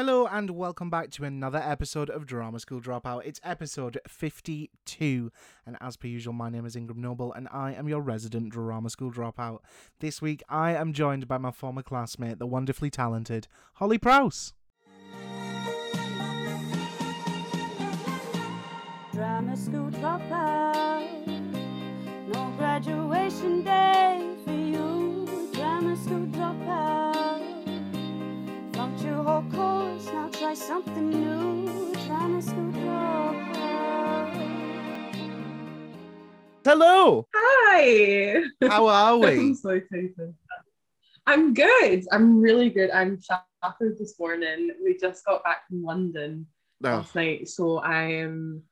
Hello and welcome back to another episode of Drama School Dropout. It's episode 52. And as per usual, my name is Ingram Noble and I am your resident Drama School Dropout. This week, I am joined by my former classmate, the wonderfully talented Holly Prowse. Drama school dropout. No graduation day for you. Drama school dropout. Funked your whole course, now try something new. Drama school dropout. Hello! Hi. How are we? I'm so excited. I'm good. I'm really good. I'm shattered this morning. We just got back from London Oh, last night, so I am.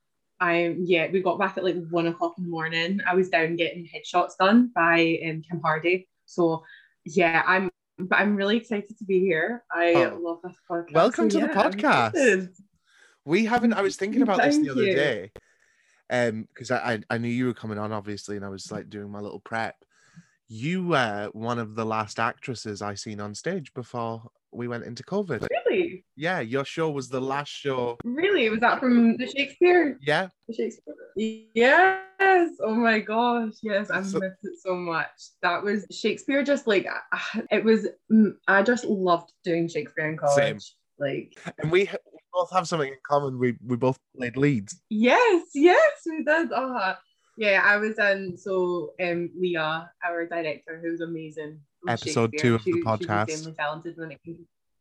I'm yeah. We got back at like one o'clock in the morning. I was down getting headshots done by um, Kim Hardy. So yeah, I'm. But I'm really excited to be here. I Oh. love this podcast. Welcome So, to the yeah, I'm podcast. we haven't, I was thinking about this the other you. day. Um, because I, I I knew you were coming on, obviously, and I was like doing my little prep. You were one of the last actresses I seen on stage before we went into COVID. Really, Yeah, your show was the last show. really, was that from the Shakespeare? Yeah, The Shakespeare. Yes. Oh my gosh. Yes, I've So- missed it so much. That was Shakespeare. Just like it was. mm, I just loved doing Shakespeare in college. Same. Like and we, we both have something in common. We we both played leads. yes, yes, we did. Uh, yeah, I was in. So um, Leah, our director, who's amazing. With Episode two of the podcast. She's extremely talented when it comes.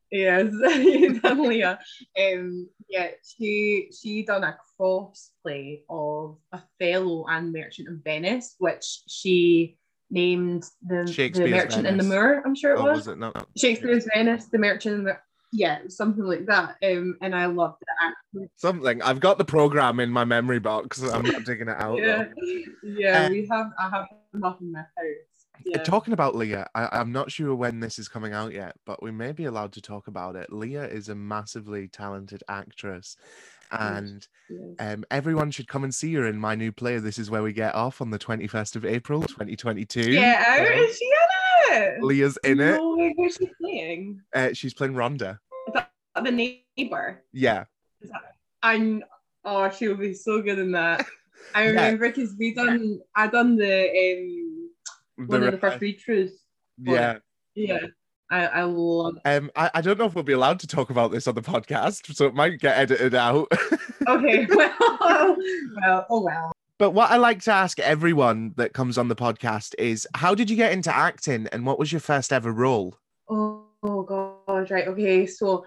Yes, you done Leah. Um, yeah, she she done a cross play of Othello and Merchant of Venice, which she named the, the Shakespeare's Merchant in the Moor. I'm sure it Oh, was. was it? No, no. Shakespeare's Venice, the Merchant. In the, yeah, something like that. Um, and I loved it. Something. I've got the program in my memory box. I'm not digging it out. Yeah, though. yeah. Uh, we have. I have enough in my house. Yeah. Talking about Leah, I, I'm not sure when this is coming out yet, but we may be allowed to talk about it. Leah is a massively talented actress, and um, everyone should come and see her in my new play. This is where we get off on the 21st of April, 2022. Get out! Um, Is she in it? Leah's in it. No who's she playing? Uh, she's playing Rhonda. The neighbor. Yeah, I'm. Oh, she'll be so good in that. I remember because we done. I done the um one of the first read throughs. yeah. Yeah, I I love. Um, I, I don't know if we'll be allowed to talk about this on the podcast, so it might get edited out. Okay, well, well, oh well. But what I like to ask everyone that comes on the podcast is how did you get into acting and what was your first ever role? Oh, oh gosh, right. Okay, so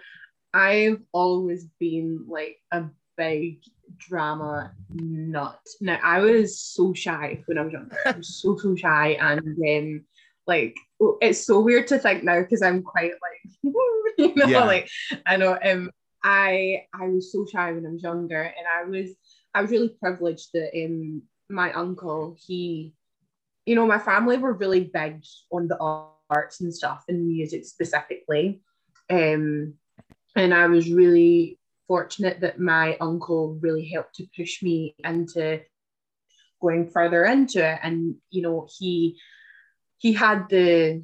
I've always been like a big drama nut. Now I was so shy when I was younger. I was so so shy, and um, like oh, it's so weird to think now because I'm quite like you know Yeah. like I know um I I was so shy when I was younger, and I was I was really privileged that um my uncle he you know my family were really big on the arts and stuff and music specifically um and I was really fortunate that my uncle really helped to push me into going further into it. And you know he he had the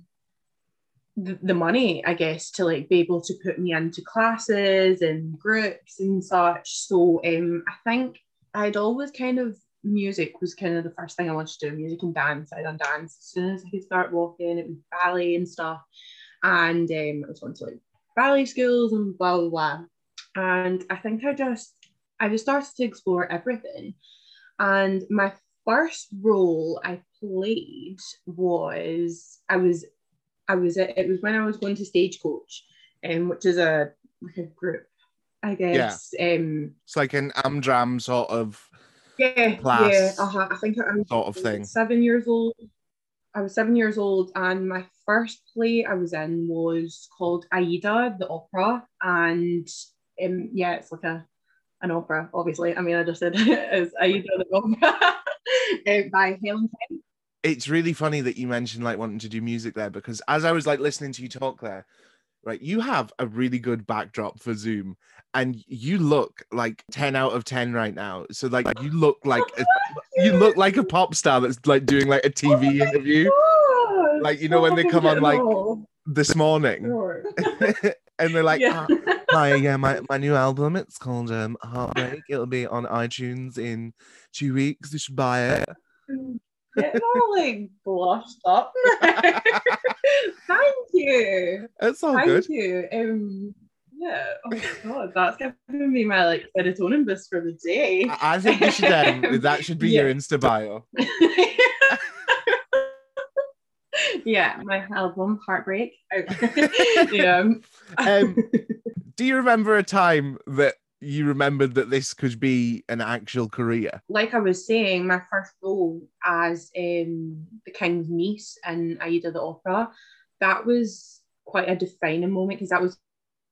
the, money i guess to like be able to put me into classes and groups and such. So um i think i'd always kind of music was kind of the first thing i wanted to do music and dance. I done dance as soon as i could start walking it was ballet and stuff. And um i was going to like ballet schools and blah blah blah and I think I just I just started to explore everything. And my first role I played was I was I was it was when I was going to Stagecoach, um, which is a like a group, I guess. Um, It's like an Amdram sort of yeah, Class yeah. Uh-huh. I think I was sort of thing. seven years old. I was seven years old, and my first play I was in was called Aida, the opera, and um, yeah, it's like a an opera. Obviously, I mean, I just said it's Aida, the opera, uh, by Helen Kent. It's really funny that you mentioned like wanting to do music there because as I was like listening to you talk there, right, you have a really good backdrop for Zoom and you look like 10 out of 10 right now. So like you look like a, you look like a pop star that's like doing like a TV interview Oh, Like, you know, when they come on, like- Oh, this morning and they're like, Yeah. "Ah, my yeah, my, my new album. It's called um Heartbreak. It'll be on iTunes in two weeks. You should buy it. Getting all like blushed up. Thank you. It's all Thank good. you. Um, yeah. Oh my god, that's giving me my like serotonin boost for the day. I I think you should um, that should be your Insta bio. yeah, my album Heartbreak. yeah. Um, do you remember a time that you remembered that this could be an actual career? like I was saying, my first role as um, the king's niece in Aida the Opera, that was quite a defining moment because that was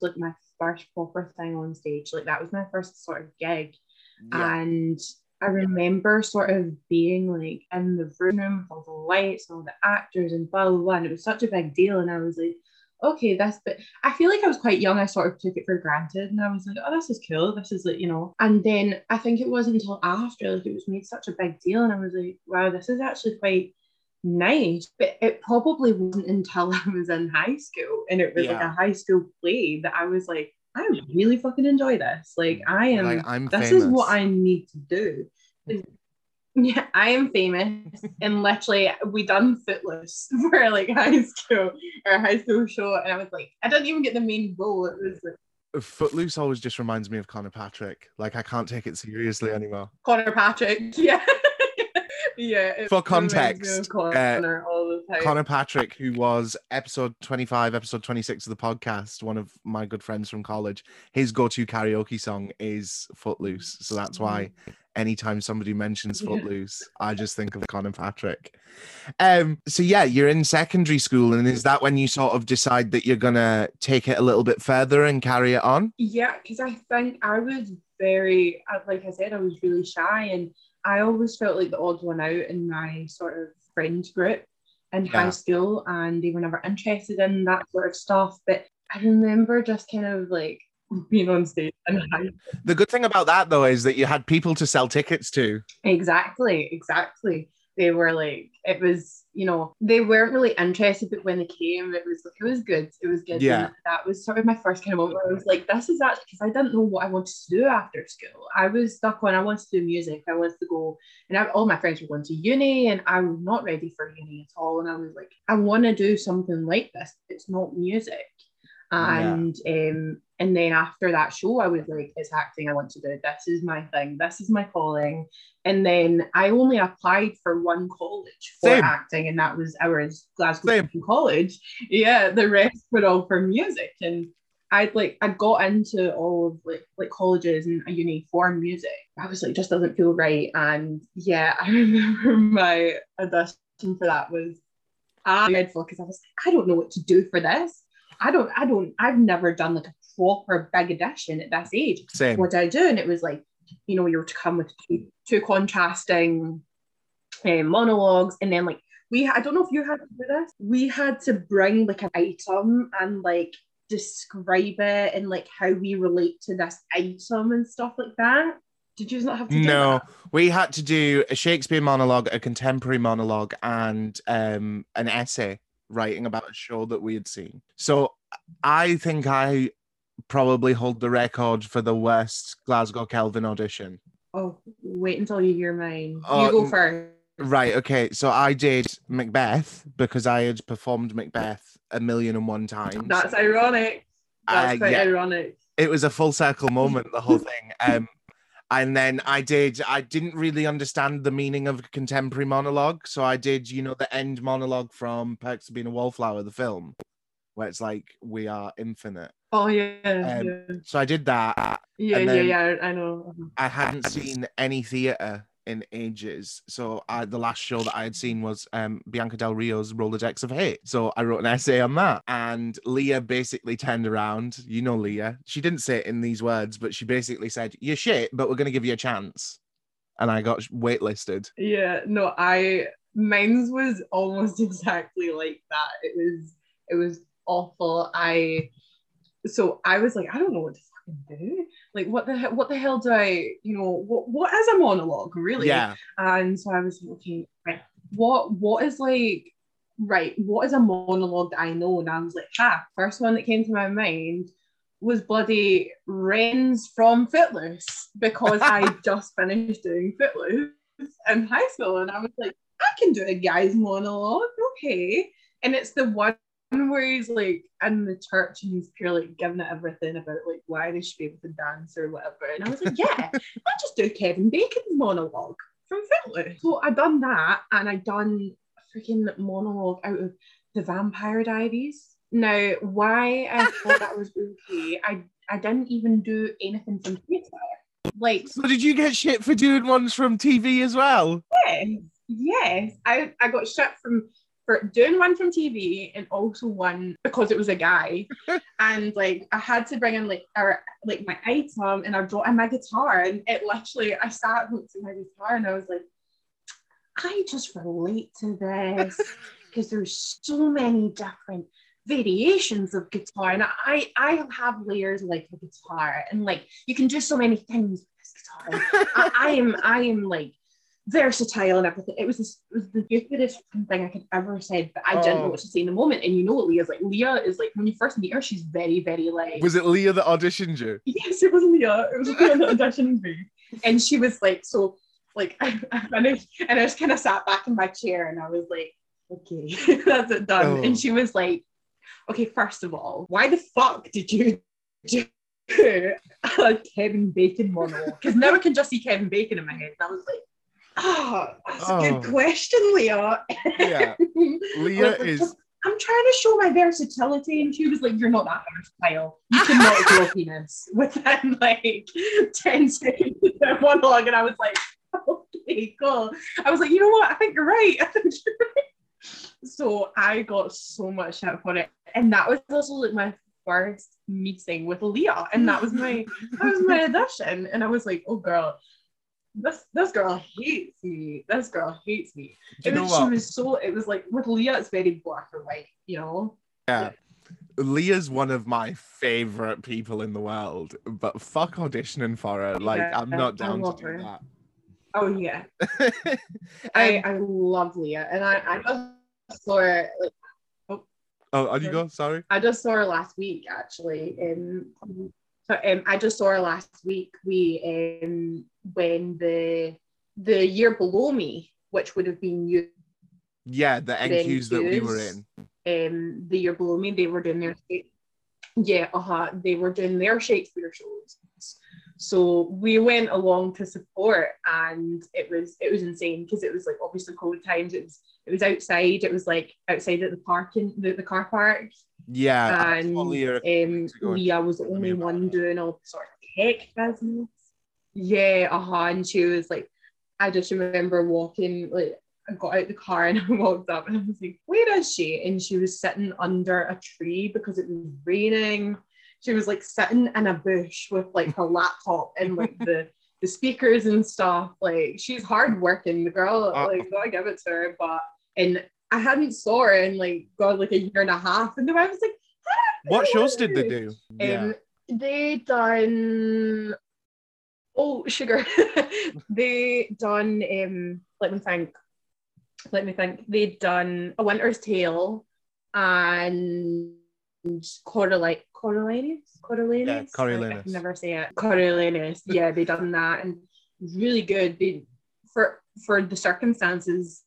like my first proper thing on stage. Like that was my first sort of gig. And I remember sort of being like in the room with all the lights and all the actors and blah, blah, blah. And it was such a big deal. And I was like, okay, that's, but I feel like I was quite young. I sort of took it for granted. And I was like, oh, this is cool. This is like, you know. And then I think it wasn't until after, like, it was made such a big deal. And I was like, wow, this is actually quite nice. But it probably wasn't until I was in high school and it was like a high school play that I was like, I really fucking enjoy this. Like, I am Like I'm this famous. is what I need to do. Mm. Yeah, I am famous, and literally, we done Footloose for like high school or high school show, and I was like, I didn't even get the main role. It was like Footloose always just reminds me of Connor Patrick. Like I can't take it seriously anymore. Connor Patrick. Yeah, yeah. For reminds me of context, Connor all. Connor Patrick, who was episode 25, episode 26 of the podcast, one of my good friends from college, his go to karaoke song is Footloose. So that's why anytime somebody mentions Footloose, I just think of Connor Patrick. Um, so yeah, you're in secondary school, and is that when you sort of decide that you're gonna take it a little bit further and carry it on? Yeah, because I think I was very, uh, like I said, I was really shy, and I always felt like the odd one out in my sort of friend group in Yeah. high school, and they were never interested in that sort of stuff. But I remember just kind of like being on stage and high The good thing about that though is that you had people to sell tickets to. Exactly, exactly. They were like, it was, you know, they weren't really interested, but when they came, it was like, it was good. It was good. Yeah. And that was sort of my first kind of moment where I was like, this is actually because I didn't know what I wanted to do after school. I was stuck on, I wanted to do music. I wanted to go, and I, all my friends were going to uni, and I was not ready for uni at all. And I was like, I want to do something like this. It's not music. Yeah. And um, and then after that show, I was like, it's acting. I want to do. This is my thing. This is my calling. And then I only applied for one college for Same. acting, and that was ours, Glasgow. College. Yeah, the rest were all for music. And I'd like I got into all of like like colleges and a uni for music. I was like, it just doesn't feel right. And yeah, I remember my audition for that was dreadful because I was like, I don't know what to do for this. I don't, I don't, I've never done like a proper big audition at this age Same. what did I do? And it was like, you know, you were to come with two, two contrasting um, monologues, and then like we, I don't know if you had to do this. We had to bring like an item and like describe it and like how we relate to this item and stuff like that. Did you not have to do No, we had to do a Shakespeare monologue, a contemporary monologue, and um, an essay writing about a show that we had seen. So I think I probably hold the record for the worst Glasgow Kelvin audition. Oh, wait until you hear mine. Oh, you go first. Right. Okay. So I did Macbeth because I had performed Macbeth a million and one times. That's ironic. That's Uh, quite yeah. ironic. it was a full circle moment the whole thing um and then i did i didn't really understand the meaning of contemporary monologue so i did you know the end monologue from perks of being a wallflower the film where it's like we are infinite Oh yeah, Um, yeah, so i did that yeah, yeah, yeah. I know. i hadn't seen any theater in ages. So I, the last show that i had seen was um bianca del rio's rolodex of hate. So i wrote an essay on that. And leah basically turned around. You know leah. She didn't say it in these words but she basically said you're shit but we're going to give you a chance. And i got waitlisted. Yeah, no, I mine's was almost exactly like that. It was it was awful. I so I was like, I don't know what to fucking do. Like what the hell what the hell do I, you know, what what is a monologue really? yeah And so I was like, okay, right, what what is like right, what is a monologue that I know? And I was like, ha, first one that came to my mind was bloody Ren's from Footloose because I just finished doing Footloose in high school, and I was like, I can do a guy's monologue, okay. And it's the one where he's like in the church and he's purely giving it everything about like why they should be able to dance or whatever. And I was like, yeah, I'll just do Kevin Bacon's monologue from Footloose. So I done that and I done a freaking monologue out of the Vampire Diaries. Now, why I thought that was okay, I I didn't even do anything from theatre. Like, So did you get shit for doing ones from TV as well? yes, yes, I I got shit from for doing one from TV and also one because it was a guy, and like I had to bring in like our like my item and I brought in my guitar and it literally I sat next to my guitar and I was like, I just relate to this because there's so many different variations of guitar and I I have layers like a guitar and like you can do so many things with this guitar. I, I am I am like versatile and everything. It was, this, it was the stupidest thing I could ever say, but I didn't oh. know Oh. what to say in the moment. And you know what Leah's like. Leah is like when you first meet her, she's very, very like Was it Leah that auditioned you? yes, it was Leah. It was Leah that auditioned me. And she was like, so like I, I finished and I just kind of sat back in my chair and I was like, okay, that's it done. Oh. And she was like, okay, first of all, why the fuck did you do a Kevin Bacon monologue? Because now I can just see Kevin Bacon in my head. And I was like, oh, that's a Oh. good question, Leah. Yeah. Leah is. I'm trying to show my versatility, and she was like, "You're not that versatile. You cannot grow a penis within like ten seconds of the monologue." And I was like, "Okay, cool." I was like, "You know what? I think you're right. I think you're right." So I got so much shit for it, and that was also like my first meeting with Leah, and that was my that was my audition, and I was like, "Oh, girl." This this girl hates me. This girl hates me you it know was, what? she was so it was like with Leah it's very black or white you know Yeah. Leah's one of my favorite people in the world, but fuck auditioning for her. Like, Yeah, I'm not down to do her. that. oh yeah I I love Leah and I I just saw her like oh, are you go. Sorry. I just saw her last week actually so um I just saw her last week we um when the the year below me which would have been you. Yeah, the NQs that we were in. um the year below me they were doing their yeah uh-huh they were doing their shakespeare shows so we went along to support and it was it was insane because it was like obviously cold times. It was it was outside. It was like outside at the parking the, the car park. Yeah, and um leah was the talk to me only one doing all the sort of tech business yeah uh-huh and she was like i just remember walking like I got out the car and I walked up and I was like, where is she? And she was sitting under a tree because it was raining. She was like sitting in a bush with like her laptop and like the the speakers and stuff. Like she's hard working. The girl, Uh, like, gotta give it to her. But and I hadn't saw her in like God like a year and a half. And then I was like, What shows did they do? um, they done oh sugar. they done um let me think. Let me think. They'd done A Winter's Tale and Coriolanus. Coriolanus? Coriolanus? Yeah, I- I Coriolanus. can never say it. Coriolanus. Yeah, they done that and really good. They for for the circumstances,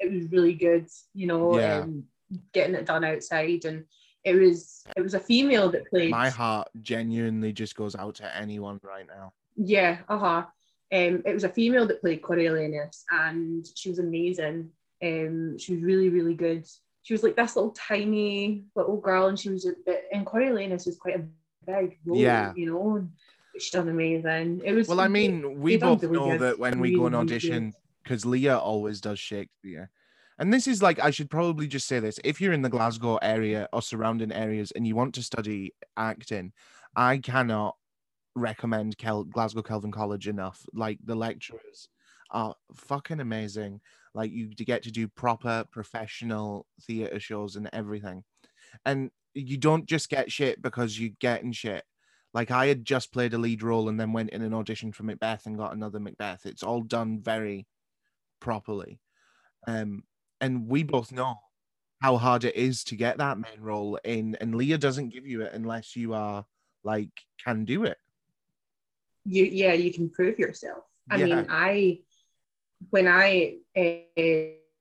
it was really good, you know, Yeah. um, getting it done outside and it was it was a female that played My heart genuinely just goes out to anyone right now. Yeah uh-huh um it was a female that played Coriolanus and she was amazing um she was really really good she was like this little tiny little girl and she was a bit and Coriolanus was quite a big role Yeah. you know she done amazing it was Well, I mean, we both really know good. that when we go and Really, really audition, because Leah always does Shakespeare. And this is like, I should probably just say this. If you're in the Glasgow area or surrounding areas and you want to study acting, I cannot recommend Kel- Glasgow Kelvin College enough. Like, the lecturers are fucking amazing. Like, you get to do proper professional theatre shows and everything. And you don't just get shit because you're getting shit. Like I had just played a lead role and then went in an audition for Macbeth and got another Macbeth. It's all done very properly. Um, and we both know how hard it is to get that main role in, and Leah doesn't give you it unless you are like can do it. You yeah you can prove yourself i Yeah. mean i when i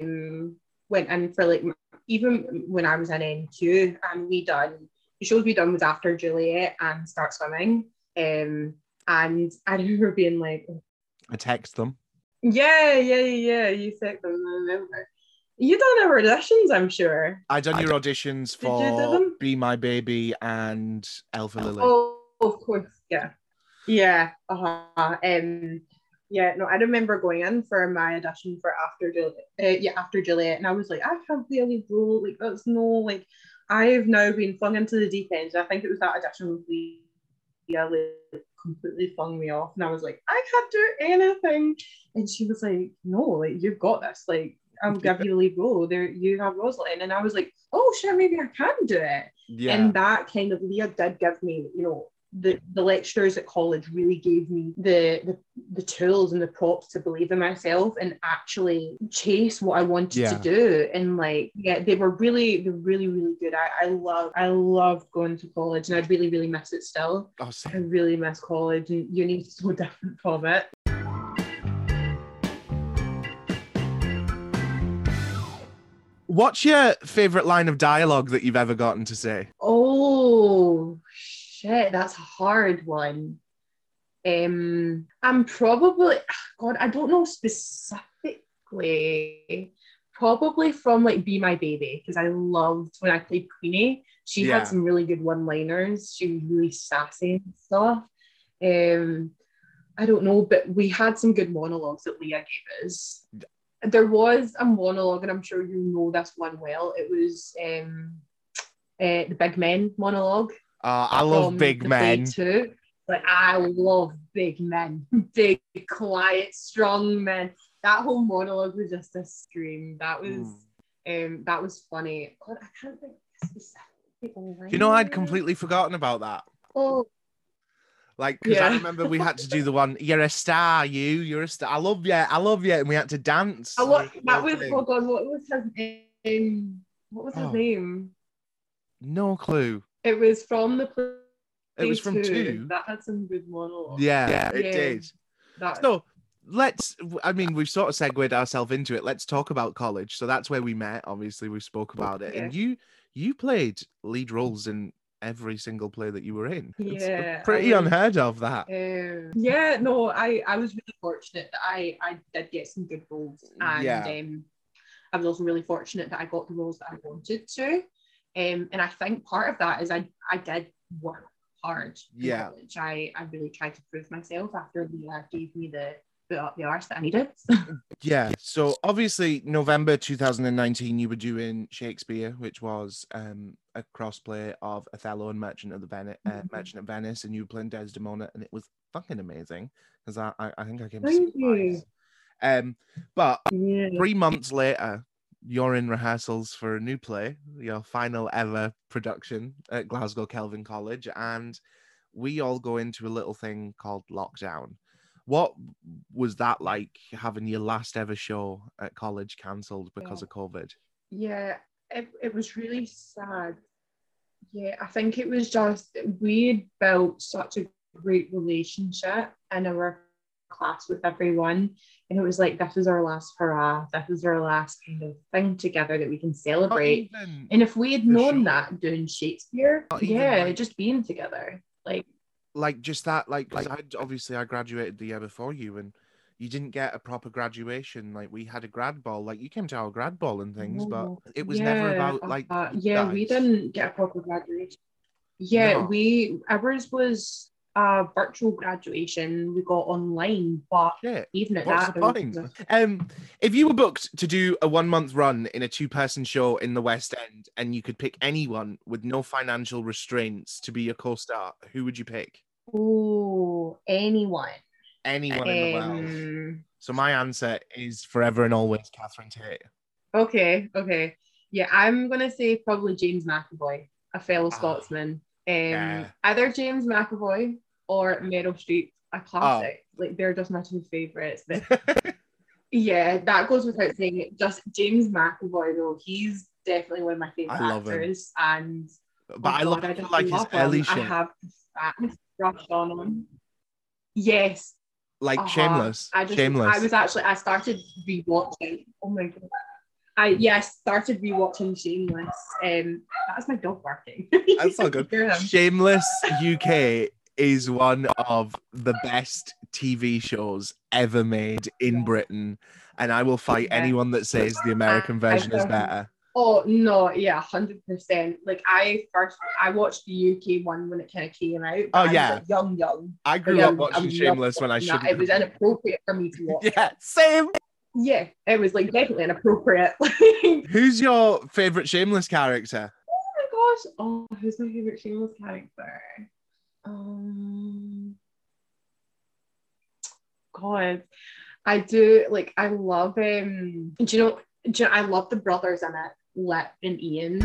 um, went in for like even when i was in n2 and we done the shows we done was after juliet and start swimming um and i remember being like I text them. yeah yeah yeah yeah you said them I remember you done our auditions i'm sure I done your auditions Did you for? Be My Baby and Alpha Lily. Oh, of course, yeah, yeah, uh-huh. Um, yeah. No, I remember going in for my audition for After Juliet. Uh, yeah, After Juliet, and I was like, I can't lead role. Like that's no like. I've now been flung into the deep end. I think it was that audition with Leah like, completely flung me off, and I was like, I can't do anything. And she was like, No, like you've got this. Like I'll give you the lead role. There, you have Rosalind, and I was like, Oh shit, maybe I can do it yeah. and that kind of Leah did give me, you know, the, the lecturers at college really gave me the, the the tools and the props to believe in myself and actually chase what I wanted Yeah. to do. And like, yeah, they were really, they're really, really good. I, I love, I love going to college and I really, really miss it still. Oh, so- I really miss college and uni is so different from it. What's your favorite line of dialogue that you've ever gotten to say? Oh shit, that's a hard one. Um, I'm probably God, I don't know specifically. Probably from like Be My Baby because I loved when I played Queenie. She Yeah. had some really good one-liners. She was really sassy and stuff. Um, I don't know, but we had some good monologues that Leah gave us. There was a monologue, and I'm sure you know this one well. It was um, uh, the Big Men monologue. Uh, I love big men. Too. but I love big men, big, quiet, strong men. That whole monologue was just a scream. That was Mm. um that was funny. God, I can't think specifically. You know, I'd completely forgotten about that. Oh, Like, because I remember we had to do the one, you're a star, you, you're a star. I love you, I love you. And we had to dance. I like, that was hold on. What was his name? What was his Oh. name? No clue. It was from the play. It was from two. That had some good monologue. Yeah, it Yeah. did. That, So let's, I mean, we've sort of segued ourselves into it. Let's talk about college. So that's where we met. Obviously, we spoke about it. And you, you played lead roles in every single play that you were in. It's Yeah, I pretty was- unheard of that. Um, yeah, no, I, I was really fortunate that I, I did get some good roles, and Yeah. um, I was also really fortunate that I got the roles that I wanted to. Um, and I think part of that is I, I did work hard. Yeah. I, I really tried to prove myself after Leah gave me the the up the arse that I needed. Yeah. So obviously, November 2019, you were doing Shakespeare, which was um, a crossplay of Othello and Merchant of the Venice, uh, Mhm. Merchant of Venice, and you were playing Desdemona, and it was fucking amazing because I, I, I think I came to Thank see it twice. Um, but yeah. three months later, you're in rehearsals for a new play, your final ever production at Glasgow Kelvin College, and we all go into a little thing called lockdown. What was that like having your last ever show at college cancelled because Yeah. of COVID? Yeah, it, it was really sad. Yeah, I think it was just we had built such a great relationship in our class with everyone. And it was like, this is our last hurrah. This is our last kind of thing together that we can celebrate. And if we had known show. that doing Shakespeare, Not yeah, like- just being together. Like, like just that, like, I'd obviously I graduated the year before you, and you didn't get a proper graduation. Like we had a grad ball, like you came to our grad ball and things, but it was never about like. uh, yeah, we didn't get a proper graduation. Yeah, No. we ours was a virtual graduation. We got online, but Shit. even at What's that, the there point? was- Um, if you were booked to do a one month run in a two person show in the West End and you could pick anyone with no financial restraints to be your co star, who would you pick? oh, anyone. Anyone in the world. Um, So my answer is forever and always Catherine Tate. okay, okay. Yeah, I'm gonna say probably James McAvoy, a fellow Ah, Scotsman. Um, either James McAvoy or Meryl Streep, a classic. Like they're just my two favorites. But Yeah, that goes without saying. It. Just James McAvoy, though, he's definitely one of my favorite I love him. actors. And but oh I love God, him for, just like his love him. early I have, fat brush on them. Yes. Like uh-huh. Shameless. I just, Shameless. I was actually, I started rewatching. Oh my god. I yes, started rewatching Shameless. Um, that's my dog barking. That's not good. Shameless UK is one of the best TV shows ever made in Britain. And I will fight Yeah. anyone that says the American version is better. Oh no, yeah, hundred percent. Like I first, I watched the UK one when it kind of came out. Oh, yeah. like, young, young. I grew Like, up I watching Shameless when I shouldn't. It was inappropriate for me to watch. Yeah, same. Yeah, it was like definitely inappropriate. Who's your favorite Shameless character? Oh my gosh! Oh, who's my favorite Shameless character? Um, God, I do like. I love um. Do you know? Do you know, I love the brothers in it, Lip and Ian.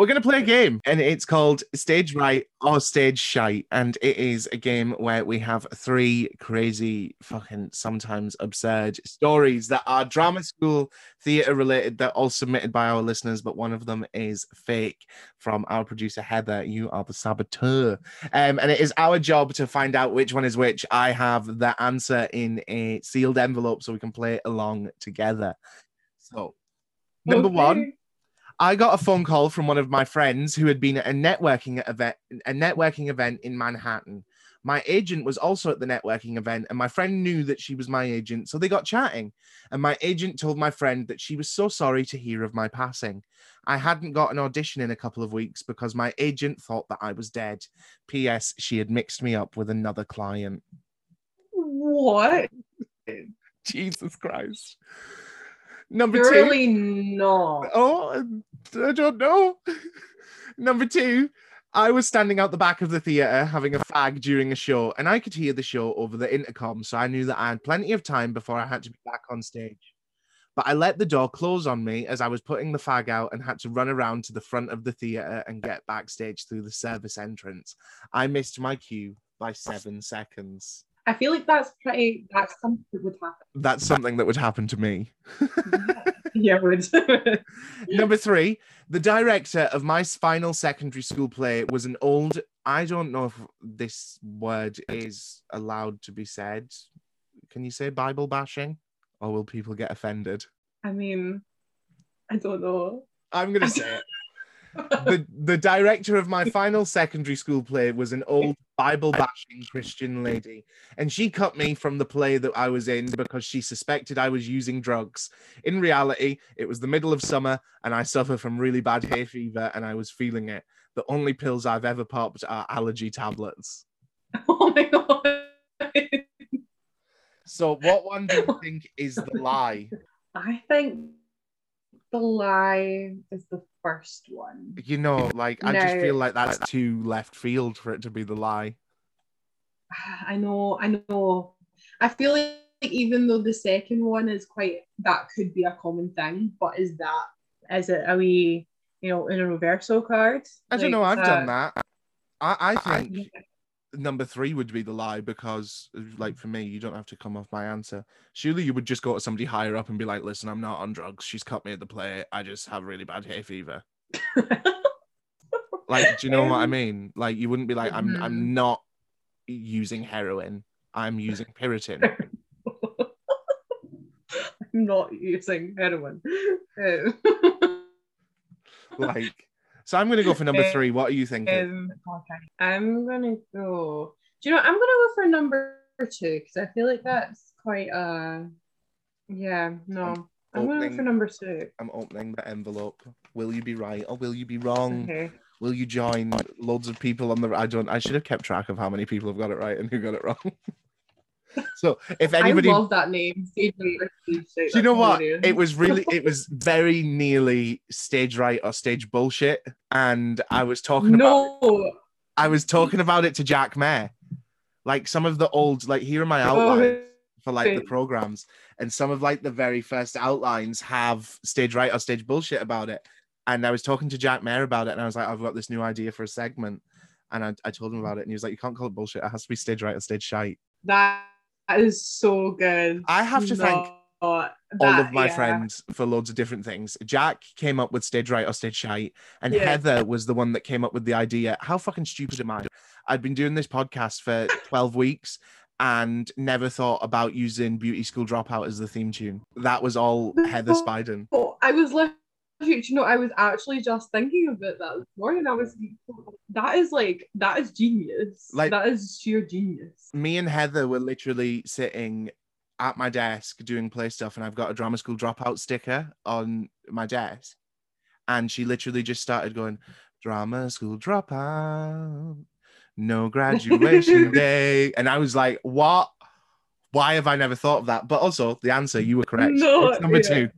We're going to play a game, and it's called Stage Right or Stage Shite. And it is a game where we have three crazy, fucking, sometimes absurd stories that are drama school theatre related. They're all submitted by our listeners, but one of them is fake from our producer, Heather. You are the saboteur. Um, and it is our job to find out which one is which. I have the answer in a sealed envelope so we can play along together. So, number Okay. one. I got a phone call from one of my friends who had been at a networking event, a networking event in Manhattan. My agent was also at the networking event, and my friend knew that she was my agent, so they got chatting. And my agent told my friend that she was so sorry to hear of my passing. I hadn't got an audition in a couple of weeks because my agent thought that I was dead. P.S. She had mixed me up with another client. What? Jesus Christ. Number two. Surely not. Oh, I don't know. Number two, I was standing out the back of the theatre having a fag during a show, and I could hear the show over the intercom, so I knew that I had plenty of time before I had to be back on stage. But I let the door close on me as I was putting the fag out and had to run around to the front of the theatre and get backstage through the service entrance. I missed my cue by seven seconds. I feel like that's pretty. That's something that would happen. That's something that would happen to me. yeah, would. Number three, the director of my final secondary school play was an old. I don't know if this word is allowed to be said. Can you say Bible bashing? Or will people get offended? I mean, I don't know. I'm going to say it. The, the director of my final secondary school play was an old Bible bashing Christian lady, and she cut me from the play that I was in because she suspected I was using drugs. In reality, it was the middle of summer, and I suffer from really bad hay fever, and I was feeling it. The only pills I've ever popped are allergy tablets. oh my god. So, what one do you think is the lie? I think the lie is the first one. You know, like I just feel like that's too left field for it to be the lie. I know, I know. I feel like even though the second one is quite that could be a common thing, but is that is it a wee you know in a reversal card? I don't Like, know. I've uh, done that. I, I think I- number three would be the lie because, like, for me, you don't have to come off my answer. Surely you would just go to somebody higher up and be like, "Listen, I'm not on drugs. She's cut me at the play. I just have really bad hay fever." Like, do you know what I Um, mean? Like, you wouldn't be like, "I'm. I'm not using heroin. I'm using Piriton." I'm not using heroin. Um, like, so I'm gonna go for number three. What are you thinking? um, okay. I'm gonna go. Do you know? I'm gonna go for number two because I feel like that's quite uh yeah no. I'm Opening- for number two. I'm opening the envelope. Will you be right or will you be wrong? Okay. Will you join loads of people on the? I don't. I should have kept track of how many people have got it right and who got it wrong. so if anybody, I love that name. Stage right stage do you know what? hilarious. It was really, it was very nearly stage right or stage bullshit. And I was talking about, no. I was talking about it to Jack Mayer, like some of the old, like here are my oh, outlines Oh, for like the programs, and some of like the very first outlines have stage right or stage bullshit about it. And I was talking to Jack Mayer about it, and I was like, I've got this new idea for a segment. And I, I told him about it, and he was like, You can't call it bullshit. It has to be stage right or stage shite. that is so good. I have to thank all of my yeah. friends for loads of different things. Jack came up with stage right or stage shite, and Yeah. Heather was the one that came up with the idea. How fucking stupid am I? I'd been doing this podcast for 12 weeks and never thought about using Beauty School Dropout as the theme tune. That was all Heather Spiden. I was literally, you know, I was actually just thinking about that this morning. I was, that is like, that is genius. Like- that is sheer genius. Me and Heather were literally sitting at my desk doing play stuff, and I've got a drama school dropout sticker on my desk. And she literally just started going, Drama school dropout, no graduation day. And I was like, What? Why have I never thought of that? But also, the answer, you were correct. No, it's number yeah. two.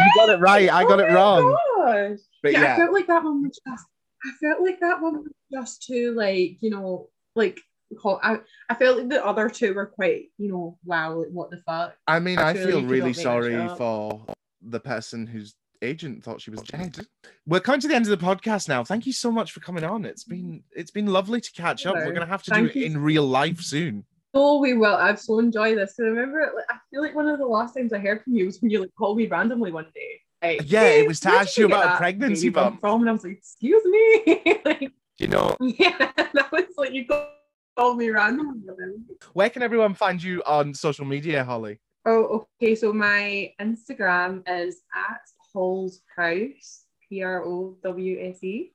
I You got it right. I got Oh it wrong. gosh. But yeah, I felt like that one was just. I felt like that one was just too like you know like I I felt like the other two were quite you know wow like what the fuck. I mean, I Surely feel really not make that sorry for the person whose agent thought she was dead. We're coming to the end of the podcast now. Thank you so much for coming on. It's mm-hmm. been it's been lovely to catch up. We're gonna have to Thank do it you in real life soon. Oh, we will. I've so enjoyed this. I remember, like, I feel like one of the last times I heard from you was when you like called me randomly one day. Like, Yeah, it was to ask you about a pregnancy bump bump. from, and I was like, "Excuse me." like, You know, yeah, that was like you called me randomly. where can everyone find you on social media, Holly? Oh, okay. So my Instagram is at Halls House, P R O W S E.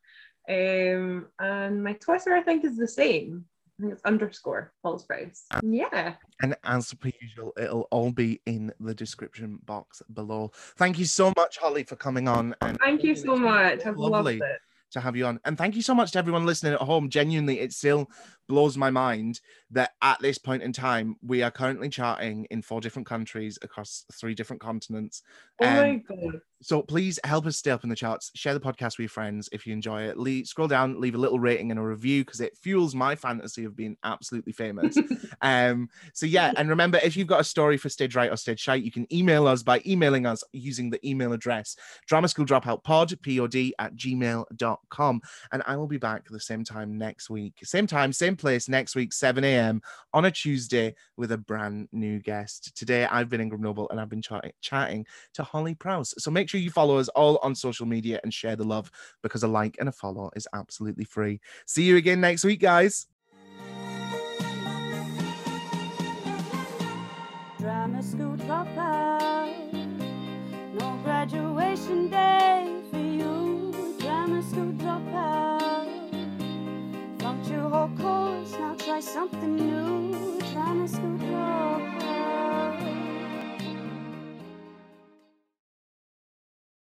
Um, and my Twitter, I think, is the same. I think it's underscore Halls House. Yeah. And as per usual, it'll all be in the description box below. Thank you so much, Holly, for coming on. And Thank you so much. I've lovely. loved it. to have you on. And thank you so much to everyone listening at home. Genuinely, it still blows my mind that at this point in time, we are currently charting in four different countries across three different continents. Oh Um, my god. So please help us stay up in the charts. Share the podcast with your friends if you enjoy it. Le- scroll down, leave a little rating and a review because it fuels my fantasy of being absolutely famous. um, so yeah, and remember, if you've got a story for Stage Right or Stage Shite, you can email us by emailing us using the email address drama school dropout pod pod at gmail.com. And I will be back the same time next week. Same time, same same place next week, 7 a.m. on a Tuesday with a brand new guest. Today, I've been Ingram Noble and I've been chatting to Holly Prowse. So make sure you follow us all on social media and share the love because a like and a follow is absolutely free. See you again next week, guys. Drama school dropout, no graduation day for you. Drama school dropout course. Now try something new. Try Miss Control.